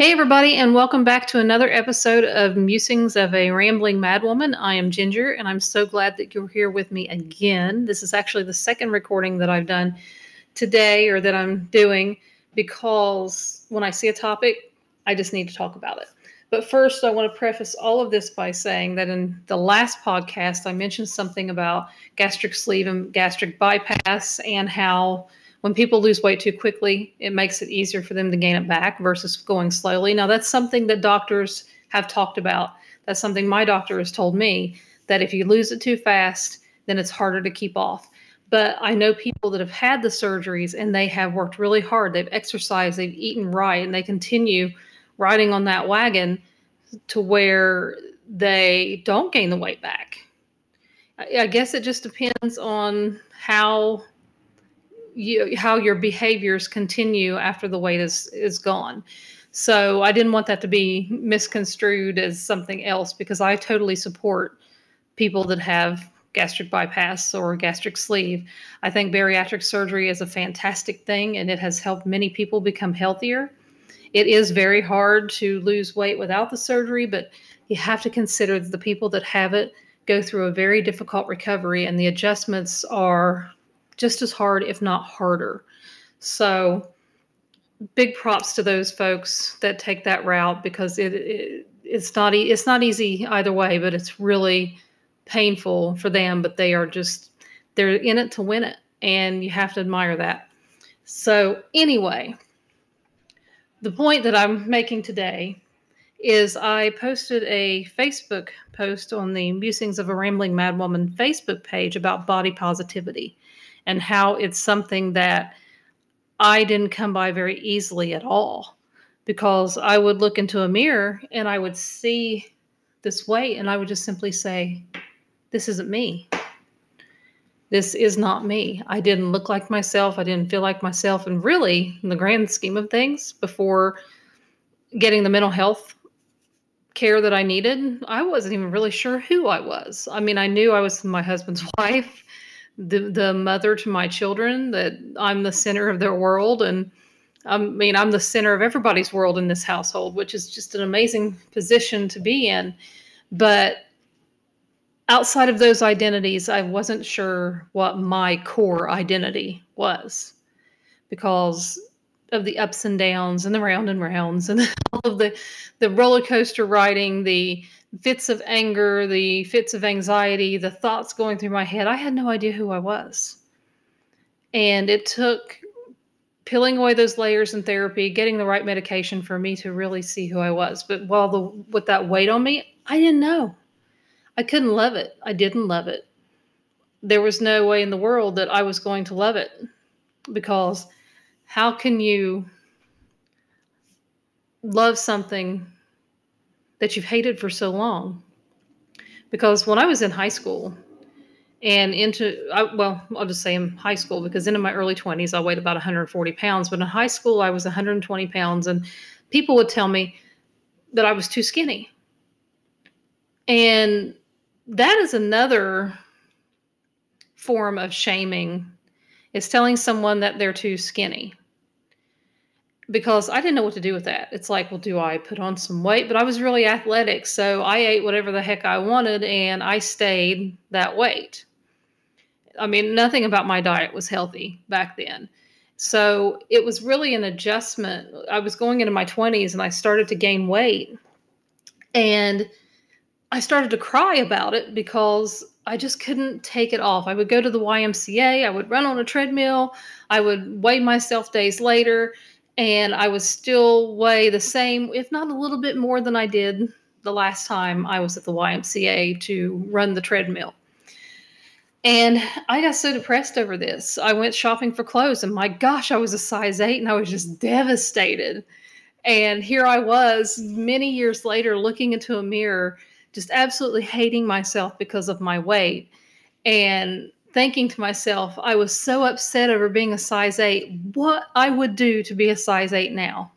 Hey, everybody, and welcome back to another episode of Musings of a Rambling Madwoman. I am Ginger, and I'm so glad that you're here with me again. This is actually the second recording that I've done today or that I'm doing because when I see a topic, I just need to talk about it. But first, I want to preface all of this by saying that in the last podcast, I mentioned something about gastric sleeve and gastric bypass and how when people lose weight too quickly, it makes it easier for them to gain it back versus going slowly. Now, that's something that doctors have talked about. That's something my doctor has told me that if you lose it too fast, then it's harder to keep off. But I know people that have had the surgeries and they have worked really hard. They've exercised, they've eaten right, and they continue riding on that wagon to where they don't gain the weight back. I guess it just depends on how you, how your behaviors continue after the weight is is gone. So I didn't want that to be misconstrued as something else because I totally support people that have gastric bypass or gastric sleeve. I think bariatric surgery is a fantastic thing and it has helped many people become healthier. It is very hard to lose weight without the surgery, but you have to consider that the people that have it go through a very difficult recovery and the adjustments are just as hard, if not harder. So, big props to those folks that take that route because it, it it's not e- it's not easy either way, but it's really painful for them. But they are just they're in it to win it, and you have to admire that. So anyway, the point that I'm making today is I posted a Facebook post on the Musings of a Rambling Madwoman Facebook page about body positivity and how it's something that I didn't come by very easily at all because I would look into a mirror and I would see this weight and I would just simply say, This isn't me. This is not me. I didn't look like myself. I didn't feel like myself. And really, in the grand scheme of things, before getting the mental health care that I needed, I wasn't even really sure who I was. I mean, I knew I was my husband's wife the the mother to my children that I'm the center of their world. And I mean I'm the center of everybody's world in this household which is just an amazing position to be in. But outside of those identities I wasn't sure what my core identity was because of the ups and downs and the round and rounds and all of the the roller coaster riding the fits of anger, the fits of anxiety, the thoughts going through my head. I had no idea who I was. And it took peeling away those layers in therapy, getting the right medication for me to really see who I was. But while the with that weight on me, I didn't know. I couldn't love it. I didn't love it. There was no way in the world that I was going to love it because how can you love something that you've hated for so long. Because when I was in high school and into, I, well, I'll just say in high school because into my early 20s, I weighed about 140 pounds. But in high school, I was 120 pounds. And people would tell me that I was too skinny. And that is another form of shaming is telling someone that they're too skinny because I didn't know what to do with that. It's like, well, do I put on some weight? But I was really athletic, so I ate whatever the heck I wanted and I stayed that weight. I mean, nothing about my diet was healthy back then. So it was really an adjustment. I was going into my 20s and I started to gain weight. And I started to cry about it because I just couldn't take it off. I would go to the YMCA, I would run on a treadmill, I would weigh myself days later, and I was still weigh the same, if not a little bit more than I did the last time I was at the YMCA to run the treadmill. And I got so depressed over this. I went shopping for clothes, and my gosh, I was a size eight, and I was just devastated. And here I was many years later looking into a mirror, just absolutely hating myself because of my weight. And thinking to myself, I was so upset over being a size eight, what I would do to be a size eight now.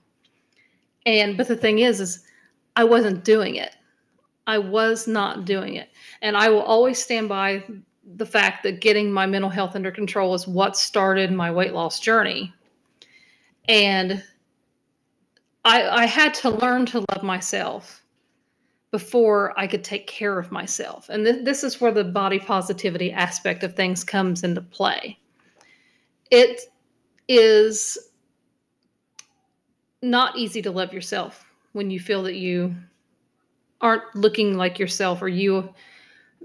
And, but the thing is, is I wasn't doing it. I was not doing it. And I will always stand by the fact that getting my mental health under control is what started my weight loss journey. And I, I had to learn to love myself before I could take care of myself. And th- this is where the body positivity aspect of things comes into play. It is not easy to love yourself when you feel that you aren't looking like yourself or you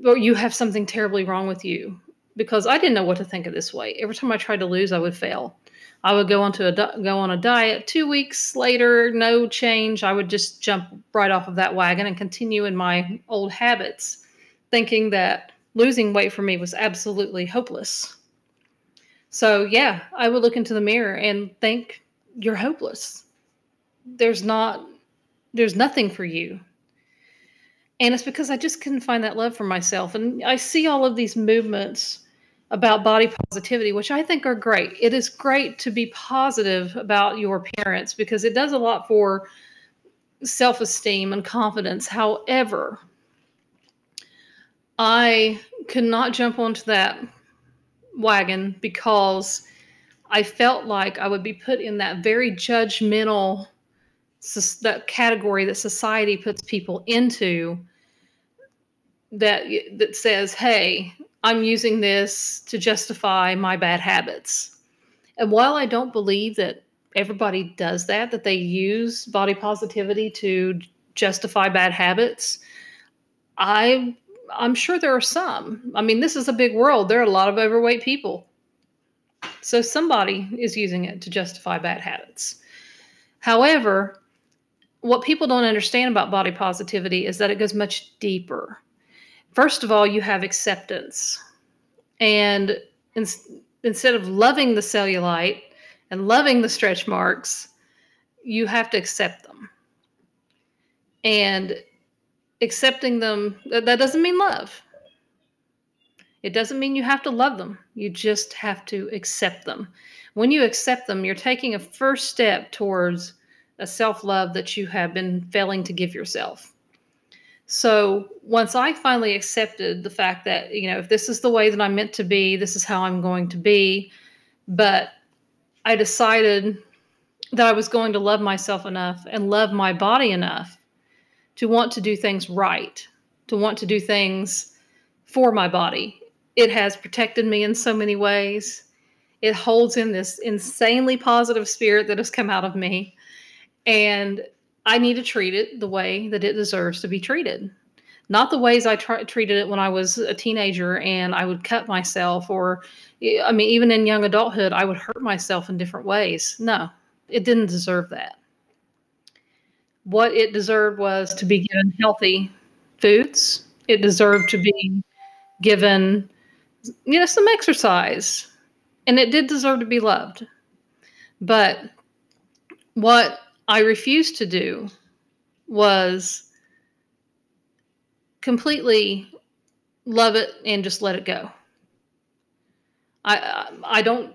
or you have something terribly wrong with you because I didn't know what to think of this way. Every time I tried to lose, I would fail. I would go onto a go on a diet. Two weeks later, no change. I would just jump right off of that wagon and continue in my old habits, thinking that losing weight for me was absolutely hopeless. So yeah, I would look into the mirror and think you're hopeless. There's not there's nothing for you. And it's because I just couldn't find that love for myself. And I see all of these movements about body positivity, which I think are great. It is great to be positive about your appearance because it does a lot for self esteem and confidence. However, I could not jump onto that wagon because I felt like I would be put in that very judgmental that category that society puts people into that that says, "Hey, I'm using this to justify my bad habits." And while I don't believe that everybody does that, that they use body positivity to justify bad habits, I I'm sure there are some. I mean, this is a big world. There are a lot of overweight people. So somebody is using it to justify bad habits. However, what people don't understand about body positivity is that it goes much deeper. First of all, you have acceptance. And in, instead of loving the cellulite and loving the stretch marks, you have to accept them. And accepting them, that doesn't mean love. It doesn't mean you have to love them. You just have to accept them. When you accept them, you're taking a first step towards a self love that you have been failing to give yourself. So once I finally accepted the fact that, you know, if this is the way that I'm meant to be, this is how I'm going to be, but I decided that I was going to love myself enough and love my body enough to want to do things right, to want to do things for my body. It has protected me in so many ways. It holds in this insanely positive spirit that has come out of me and I need to treat it the way that it deserves to be treated. Not the ways I treated it when I was a teenager and I would cut myself, or, I mean, even in young adulthood, I would hurt myself in different ways. No, it didn't deserve that. What it deserved was to be given healthy foods, it deserved to be given, you know, some exercise, and it did deserve to be loved. But what I refused to do was completely love it and just let it go. I I don't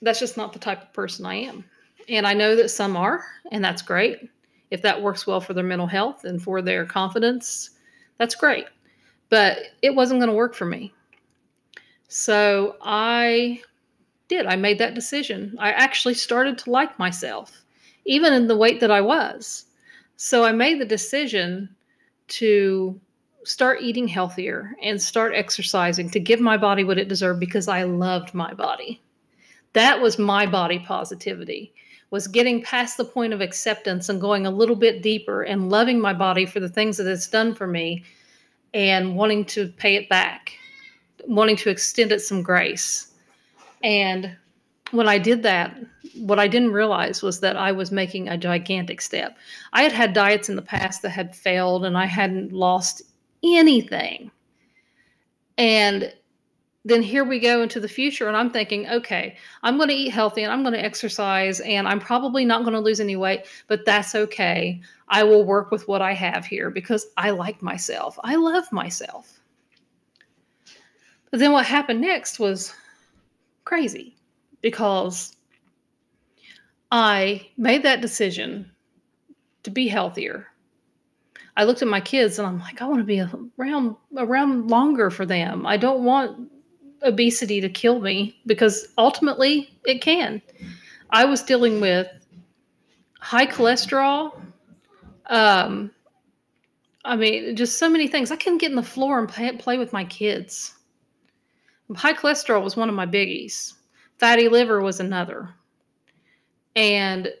that's just not the type of person I am. And I know that some are, and that's great. If that works well for their mental health and for their confidence, that's great. But it wasn't going to work for me. So I did. I made that decision. I actually started to like myself even in the weight that I was. So I made the decision to start eating healthier and start exercising to give my body what it deserved because I loved my body. That was my body positivity was getting past the point of acceptance and going a little bit deeper and loving my body for the things that it's done for me and wanting to pay it back, wanting to extend it some grace. And when I did that, what I didn't realize was that I was making a gigantic step. I had had diets in the past that had failed and I hadn't lost anything. And then here we go into the future and I'm thinking, okay, I'm going to eat healthy and I'm going to exercise and I'm probably not going to lose any weight, but that's okay. I will work with what I have here because I like myself. I love myself. But then what happened next was crazy because I made that decision to be healthier. I looked at my kids and I'm like, I want to be around around longer for them. I don't want obesity to kill me because ultimately it can. I was dealing with high cholesterol. Um, I mean, just so many things. I couldn't get in the floor and play, play with my kids. High cholesterol was one of my biggies. Fatty liver was another. And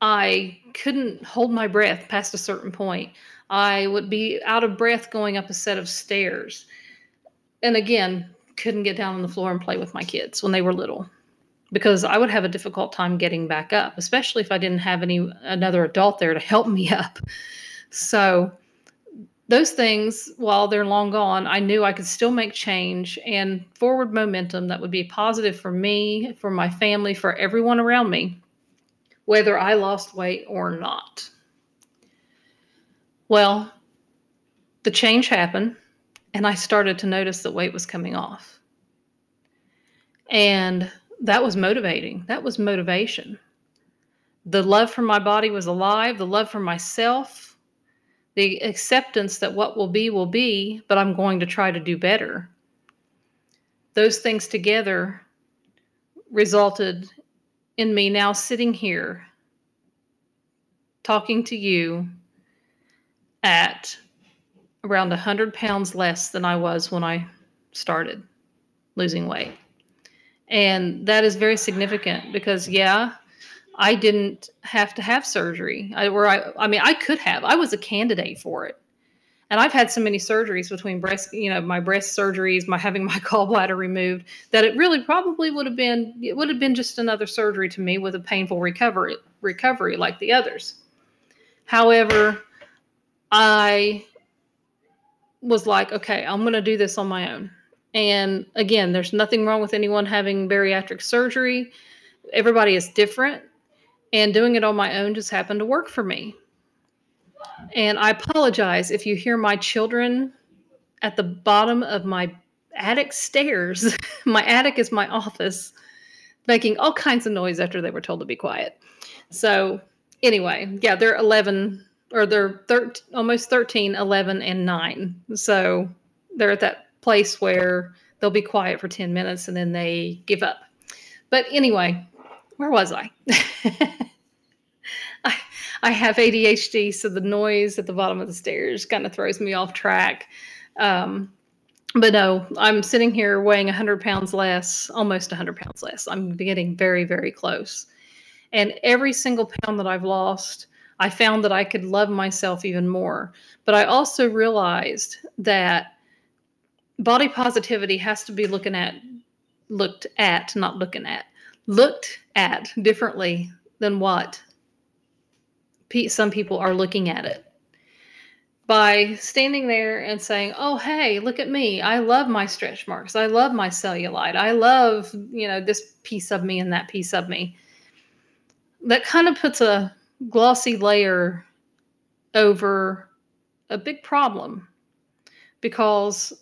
I couldn't hold my breath past a certain point. I would be out of breath going up a set of stairs. And again, couldn't get down on the floor and play with my kids when they were little because I would have a difficult time getting back up, especially if I didn't have any another adult there to help me up. So those things, while they're long gone, I knew I could still make change and forward momentum that would be positive for me, for my family, for everyone around me, whether I lost weight or not. Well, the change happened, and I started to notice that weight was coming off. And that was motivating. That was motivation. The love for my body was alive, the love for myself, the acceptance that what will be will be, but I'm going to try to do better. Those things together resulted in me now sitting here talking to you at around 100 pounds less than I was when I started losing weight. And that is very significant because, yeah, I didn't have to have surgery. I, I, I mean, I could have. I was a candidate for it. And I've had so many surgeries between breast, you know, my breast surgeries, my having my gallbladder removed, that it really probably would have been, it would have been just another surgery to me with a painful recovery, recovery like the others. However, I was like, okay, I'm going to do this on my own. And again, there's nothing wrong with anyone having bariatric surgery. Everybody is different. And doing it on my own just happened to work for me. And I apologize if you hear my children at the bottom of my attic stairs. my attic is my office, making all kinds of noise after they were told to be quiet. So, anyway, yeah, they're 11 or they're 13, almost 13, 11, and 9. So, they're at that place where they'll be quiet for 10 minutes and then they give up. But anyway, where was I? I, I have ADHD, so the noise at the bottom of the stairs kind of throws me off track. Um, but no, I'm sitting here weighing 100 pounds less, almost 100 pounds less. I'm getting very, very close. And every single pound that I've lost, I found that I could love myself even more. But I also realized that body positivity has to be looking at looked at not looking at looked at differently than what some people are looking at it. By standing there and saying oh hey look at me. I love my stretch marks. I love my cellulite. I love you know this piece of me and that piece of me. That kind of puts a glossy layer over a big problem because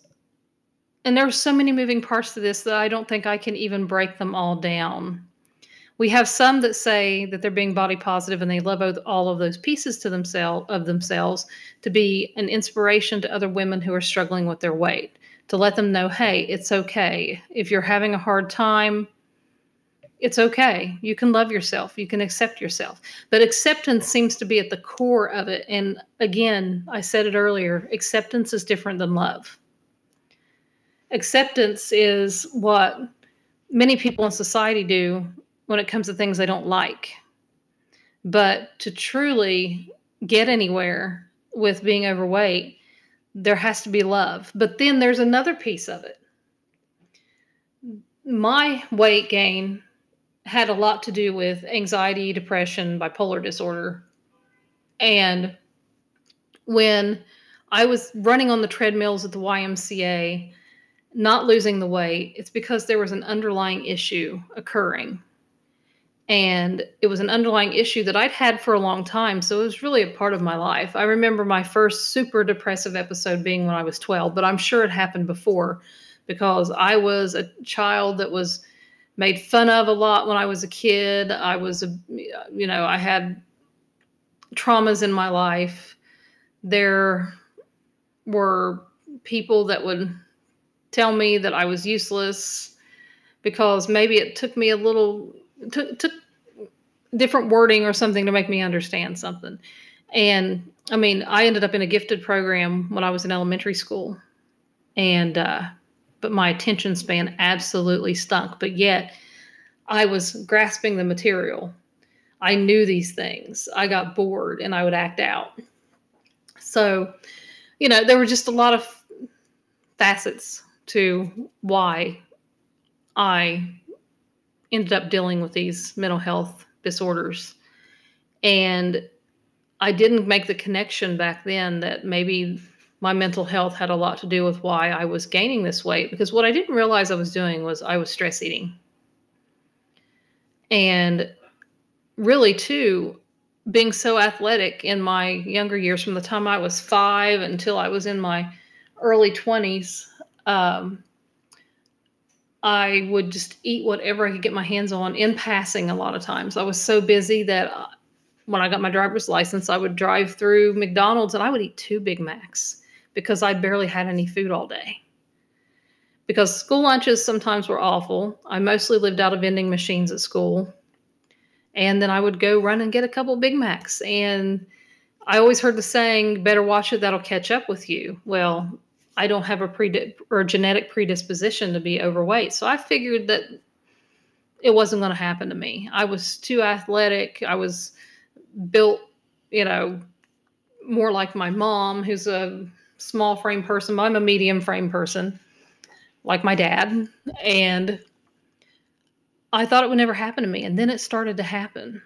and there are so many moving parts to this that I don't think I can even break them all down. We have some that say that they're being body positive and they love all of those pieces to themselves of themselves to be an inspiration to other women who are struggling with their weight. To let them know, hey, it's okay. If you're having a hard time, it's okay. You can love yourself. You can accept yourself. But acceptance seems to be at the core of it. And again, I said it earlier acceptance is different than love acceptance is what many people in society do when it comes to things they don't like. But to truly get anywhere with being overweight, there has to be love. But then there's another piece of it. My weight gain had a lot to do with anxiety, depression, bipolar disorder. And when I was running on the treadmills at the YMCA, not losing the weight, it's because there was an underlying issue occurring. And it was an underlying issue that I'd had for a long time. So it was really a part of my life. I remember my first super depressive episode being when I was 12, but I'm sure it happened before because I was a child that was made fun of a lot when I was a kid. I was, a, you know, I had traumas in my life. There were people that would tell me that I was useless because maybe it took me a little took took different wording or something to make me understand something. And I mean, I ended up in a gifted program when I was in elementary school, and uh, but my attention span absolutely stunk. But yet, I was grasping the material. I knew these things. I got bored and I would act out. So, you know, there were just a lot of facets to why I ended up dealing with these mental health disorders. And I didn't make the connection back then that maybe my mental health had a lot to do with why I was gaining this weight because what I didn't realize I was doing was I was stress eating. And really, too, being so athletic in my younger years, from the time I was five until I was in my early 20s, um, I would just eat whatever I could get my hands on in passing a lot of times. I was so busy that uh, when I got my driver's license, I would drive through McDonald's and I would eat two Big Macs because I barely had any food all day. Because school lunches sometimes were awful. I mostly lived out of vending machines at school. And then I would go run and get a couple Big Macs. And I always heard the saying, better watch it, that'll catch up with you. Well, I don't have a pre or genetic predisposition to be overweight. So I figured that it wasn't going to happen to me. I was too athletic. I was built, you know, more like my mom, who's a small frame person. I'm a medium frame person, like my dad. And I thought it would never happen to me. And then it started to happen.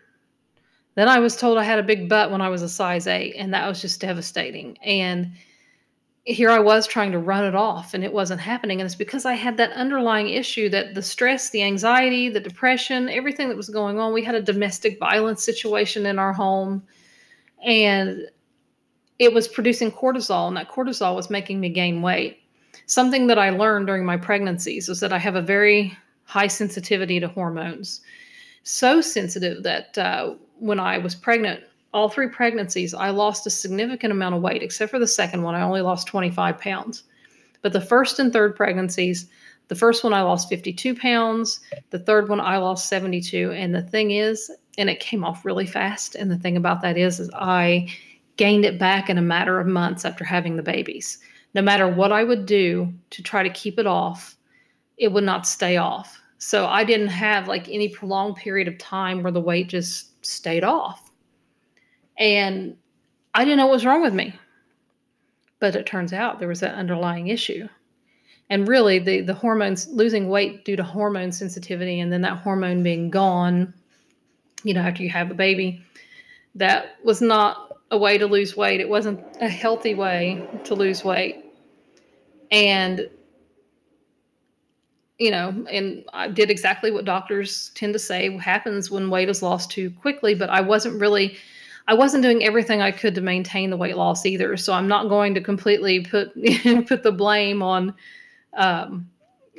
Then I was told I had a big butt when I was a size eight, and that was just devastating. And here I was trying to run it off and it wasn't happening. And it's because I had that underlying issue that the stress, the anxiety, the depression, everything that was going on. We had a domestic violence situation in our home and it was producing cortisol, and that cortisol was making me gain weight. Something that I learned during my pregnancies was that I have a very high sensitivity to hormones. So sensitive that uh, when I was pregnant, all three pregnancies, I lost a significant amount of weight, except for the second one. I only lost 25 pounds. But the first and third pregnancies, the first one I lost 52 pounds, the third one I lost 72. And the thing is, and it came off really fast. And the thing about that is, is I gained it back in a matter of months after having the babies. No matter what I would do to try to keep it off, it would not stay off. So I didn't have like any prolonged period of time where the weight just stayed off. And I didn't know what was wrong with me. But it turns out there was an underlying issue. And really, the, the hormones, losing weight due to hormone sensitivity, and then that hormone being gone, you know, after you have a baby, that was not a way to lose weight. It wasn't a healthy way to lose weight. And you know, and I did exactly what doctors tend to say happens when weight is lost too quickly, but I wasn't really I wasn't doing everything I could to maintain the weight loss either. So I'm not going to completely put put the blame on um,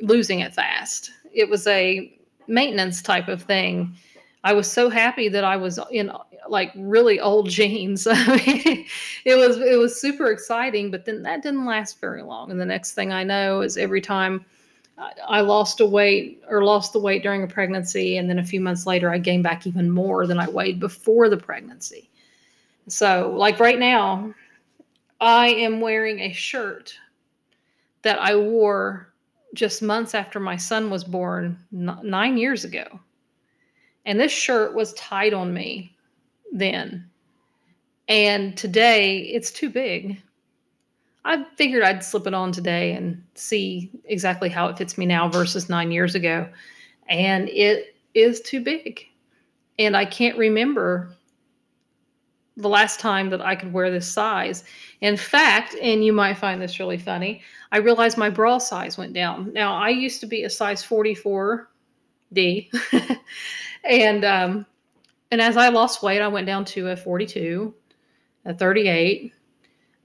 losing it fast. It was a maintenance type of thing. I was so happy that I was in like really old jeans. it was it was super exciting, but then that didn't last very long. And the next thing I know is every time I lost a weight or lost the weight during a pregnancy, and then a few months later I gained back even more than I weighed before the pregnancy. So, like right now, I am wearing a shirt that I wore just months after my son was born nine years ago. And this shirt was tight on me then. And today it's too big. I figured I'd slip it on today and see exactly how it fits me now versus nine years ago. And it is too big. And I can't remember the last time that I could wear this size. In fact, and you might find this really funny, I realized my bra size went down. Now, I used to be a size 44D. and um, and as I lost weight, I went down to a 42, a 38,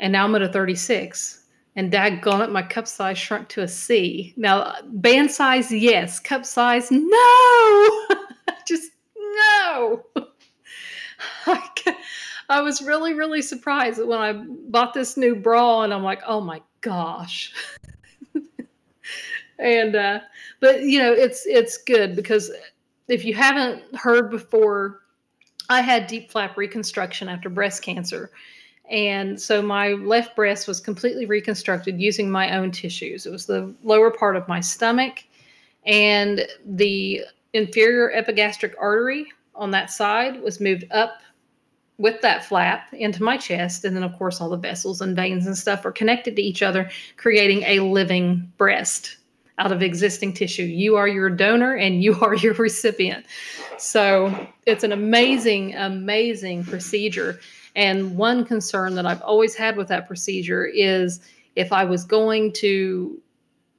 and now I'm at a 36. And daggone it, my cup size shrunk to a C. Now, band size, yes. Cup size, no. Just no. I was really, really surprised when I bought this new bra and I'm like, oh my gosh. and uh, but you know, it's it's good because if you haven't heard before I had DIEP flap reconstruction after breast cancer. And so my left breast was completely reconstructed using my own tissues. It was the lower part of my stomach and the inferior epigastric artery on that side was moved up with that flap into my chest. And then, of course, all the vessels and veins and stuff are connected to each other, creating a living breast out of existing tissue. You are your donor and you are your recipient. So it's an amazing, amazing procedure. And one concern that I've always had with that procedure is if I was going to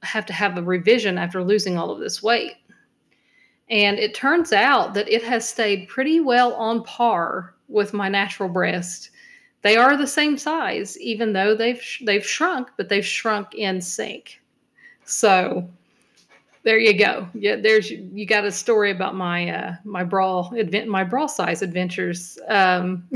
have to have a revision after losing all of this weight. And it turns out that it has stayed pretty well on par with my natural breast. They are the same size, even though they've they've shrunk, but they've shrunk in sync. So there you go. Yeah, there's you got a story about my uh, my bra advent my bra size adventures. Um,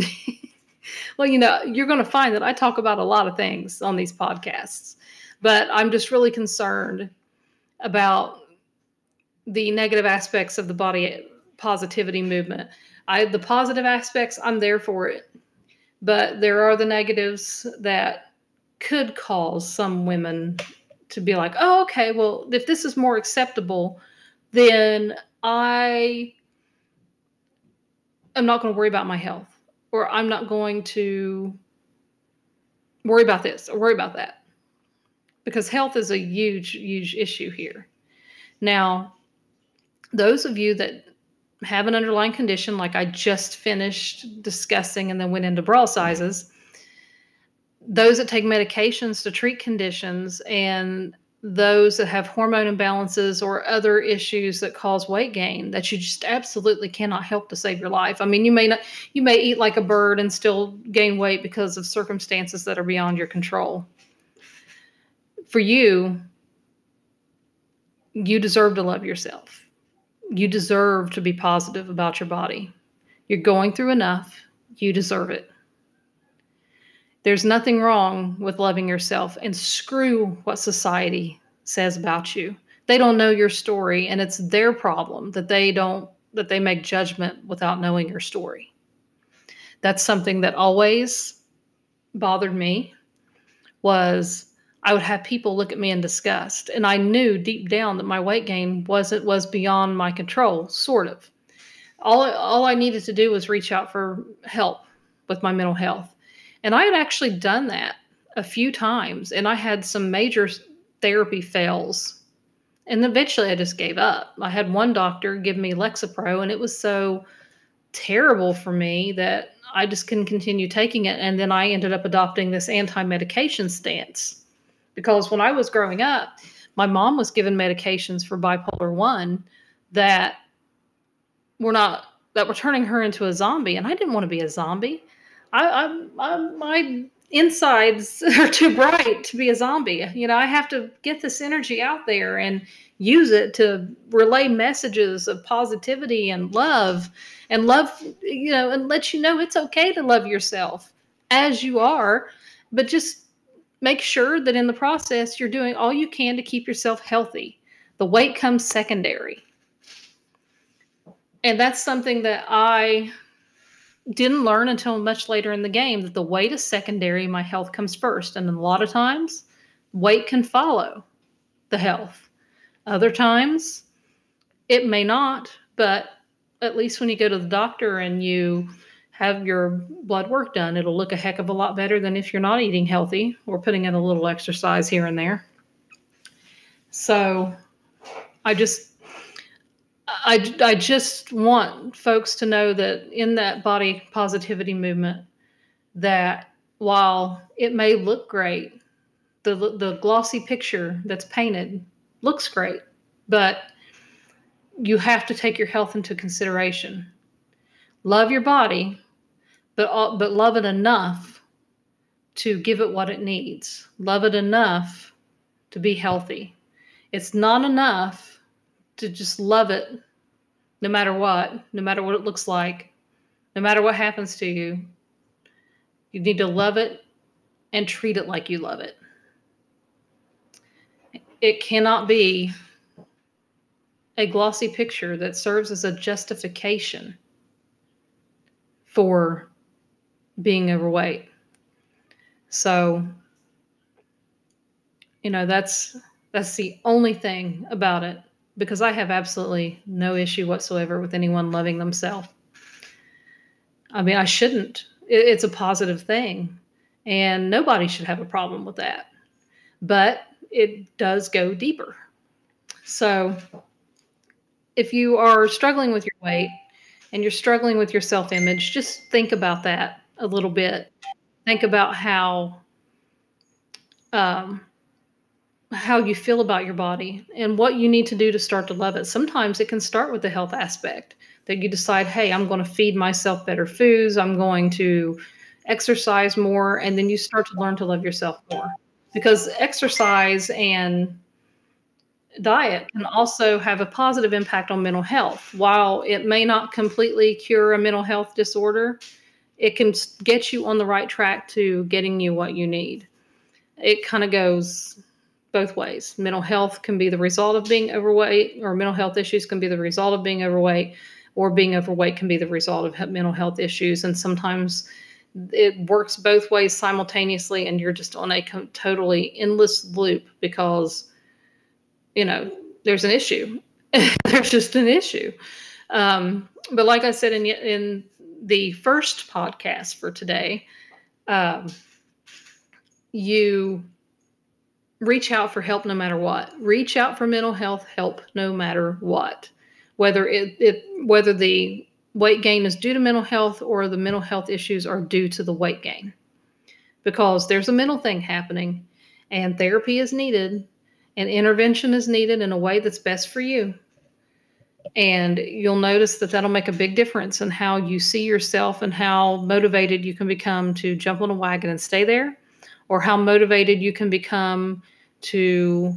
well, you know, you're going to find that I talk about a lot of things on these podcasts, but I'm just really concerned about the negative aspects of the body positivity movement. I the positive aspects, I'm there for it. But there are the negatives that could cause some women to be like, "Oh, okay, well, if this is more acceptable, then I am not going to worry about my health or I'm not going to worry about this or worry about that." Because health is a huge huge issue here. Now, those of you that have an underlying condition, like I just finished discussing and then went into bra sizes, those that take medications to treat conditions and those that have hormone imbalances or other issues that cause weight gain that you just absolutely cannot help to save your life. I mean, you may not you may eat like a bird and still gain weight because of circumstances that are beyond your control. For you, you deserve to love yourself you deserve to be positive about your body. You're going through enough. You deserve it. There's nothing wrong with loving yourself, and screw what society says about you. They don't know your story, and it's their problem that they don't that they make judgment without knowing your story. That's something that always bothered me was I would have people look at me in disgust. And I knew deep down that my weight gain wasn't was beyond my control, sort of. All all I needed to do was reach out for help with my mental health. And I had actually done that a few times and I had some major therapy fails. And eventually I just gave up. I had one doctor give me Lexapro and it was so terrible for me that I just couldn't continue taking it. And then I ended up adopting this anti medication stance because when I was growing up, my mom was given medications for bipolar 1 that were not that were turning her into a zombie and I didn't want to be a zombie. I, I, I my insides are too bright to be a zombie. You know, I have to get this energy out there and use it to relay messages of positivity and love and love, you know, and let you know it's okay to love yourself as you are, but just make sure that in the process you're doing all you can to keep yourself healthy. The weight comes secondary. And that's something that I didn't learn until much later in the game that the weight is secondary, my health comes first. And a lot of times, weight can follow the health. Other times, it may not, but at least when you go to the doctor and you have your blood work done. It'll look a heck of a lot better than if you're not eating healthy or putting in a little exercise here and there. So I just I, I just want folks to know that in that body positivity movement that while it may look great the the glossy picture that's painted looks great but you have to take your health into consideration love your body but but love it enough to give it what it needs. Love it enough to be healthy. It's not enough to just love it no matter what, no matter what it looks like, no matter what happens to you. You need to love it and treat it like you love it. It cannot be a glossy picture that serves as a justification for being overweight. So, you know, that's that's the only thing about it because I have absolutely no issue whatsoever with anyone loving themselves. I mean, I shouldn't. It's a positive thing, and nobody should have a problem with that. But it does go deeper. So, if you are struggling with your weight and you're struggling with your self image, just think about that a little bit. Think about how um, how you feel about your body and what you need to do to start to love it. Sometimes it can start with the health aspect that you decide, hey, I'm going to feed myself better foods, I'm going to exercise more, and then you start to learn to love yourself more. Because exercise and diet can also have a positive impact on mental health. While it may not completely cure a mental health disorder, it can get you on the right track to getting you what you need. It kind of goes both ways. Mental health can be the result of being overweight, or mental health issues can be the result of being overweight, or being overweight can be the result of mental health issues. And sometimes it works both ways simultaneously, and you're just on a totally endless loop because, you know, there's an issue. there's just an issue. Um, but like I said in in the first podcast for today, um, you reach out for help no matter what. Reach out for mental health help no matter what. Whether it, it whether the weight gain is due to mental health or the mental health issues are due to the weight gain. Because there's a mental thing happening and therapy is needed and intervention is needed in a way that's best for you. And you'll notice that that'll make a big difference in how you see yourself and how motivated you can become to jump on a wagon and stay there or how motivated you can become to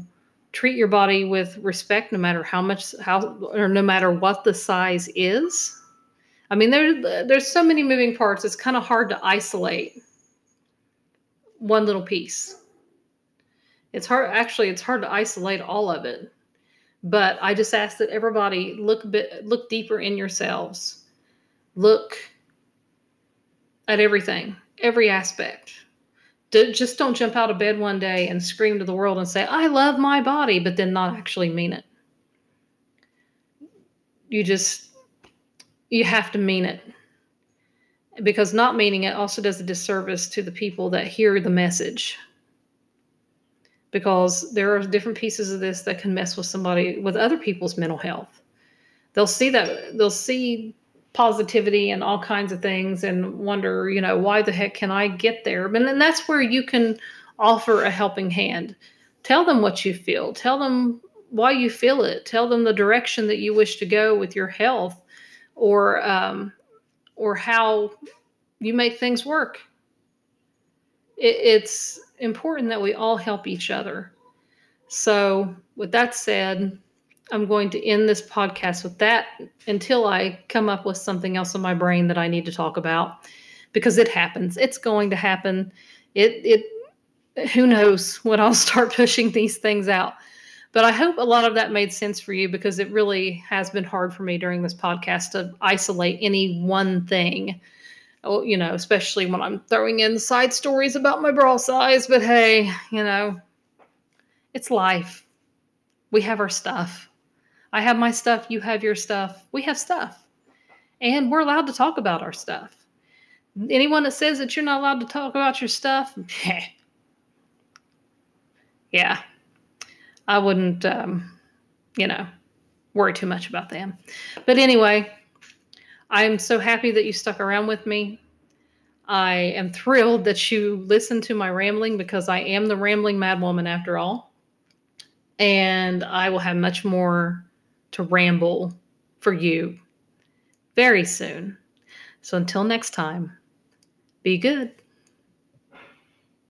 treat your body with respect no matter how much how or no matter what the size is. I mean there there's so many moving parts it's kind of hard to isolate one little piece. It's hard actually it's hard to isolate all of it but i just ask that everybody look bit look deeper in yourselves look at everything every aspect just don't jump out of bed one day and scream to the world and say, I love my body, but then not actually mean it. You just, you have to mean it. Because not meaning it also does a disservice to the people that hear the message. Because there are different pieces of this that can mess with somebody, with other people's mental health. They'll see that, they'll see positivity and all kinds of things and wonder, you know, why the heck can I get there? And then that's where you can offer a helping hand. Tell them what you feel. Tell them why you feel it. Tell them the direction that you wish to go with your health or um, or how you make things work. It, it's important that we all help each other. So, with that said, I'm going to end this podcast with that until I come up with something else in my brain that I need to talk about because it happens. It's going to happen. It it who knows when I'll start pushing these things out. But I hope a lot of that made sense for you because it really has been hard for me during this podcast to isolate any one thing. Oh, you know, especially when I'm throwing in side stories about my bra size. But hey, you know, it's life. We have our stuff I have my stuff, you have your stuff. We have stuff. And we're allowed to talk about our stuff. Anyone that says that you're not allowed to talk about your stuff, yeah, I wouldn't, um, you know, worry too much about them. But anyway, I'm so happy that you stuck around with me. I am thrilled that you listened to my rambling because I am the rambling madwoman after all. And I will have much more to ramble for you very soon. So until next time, be good.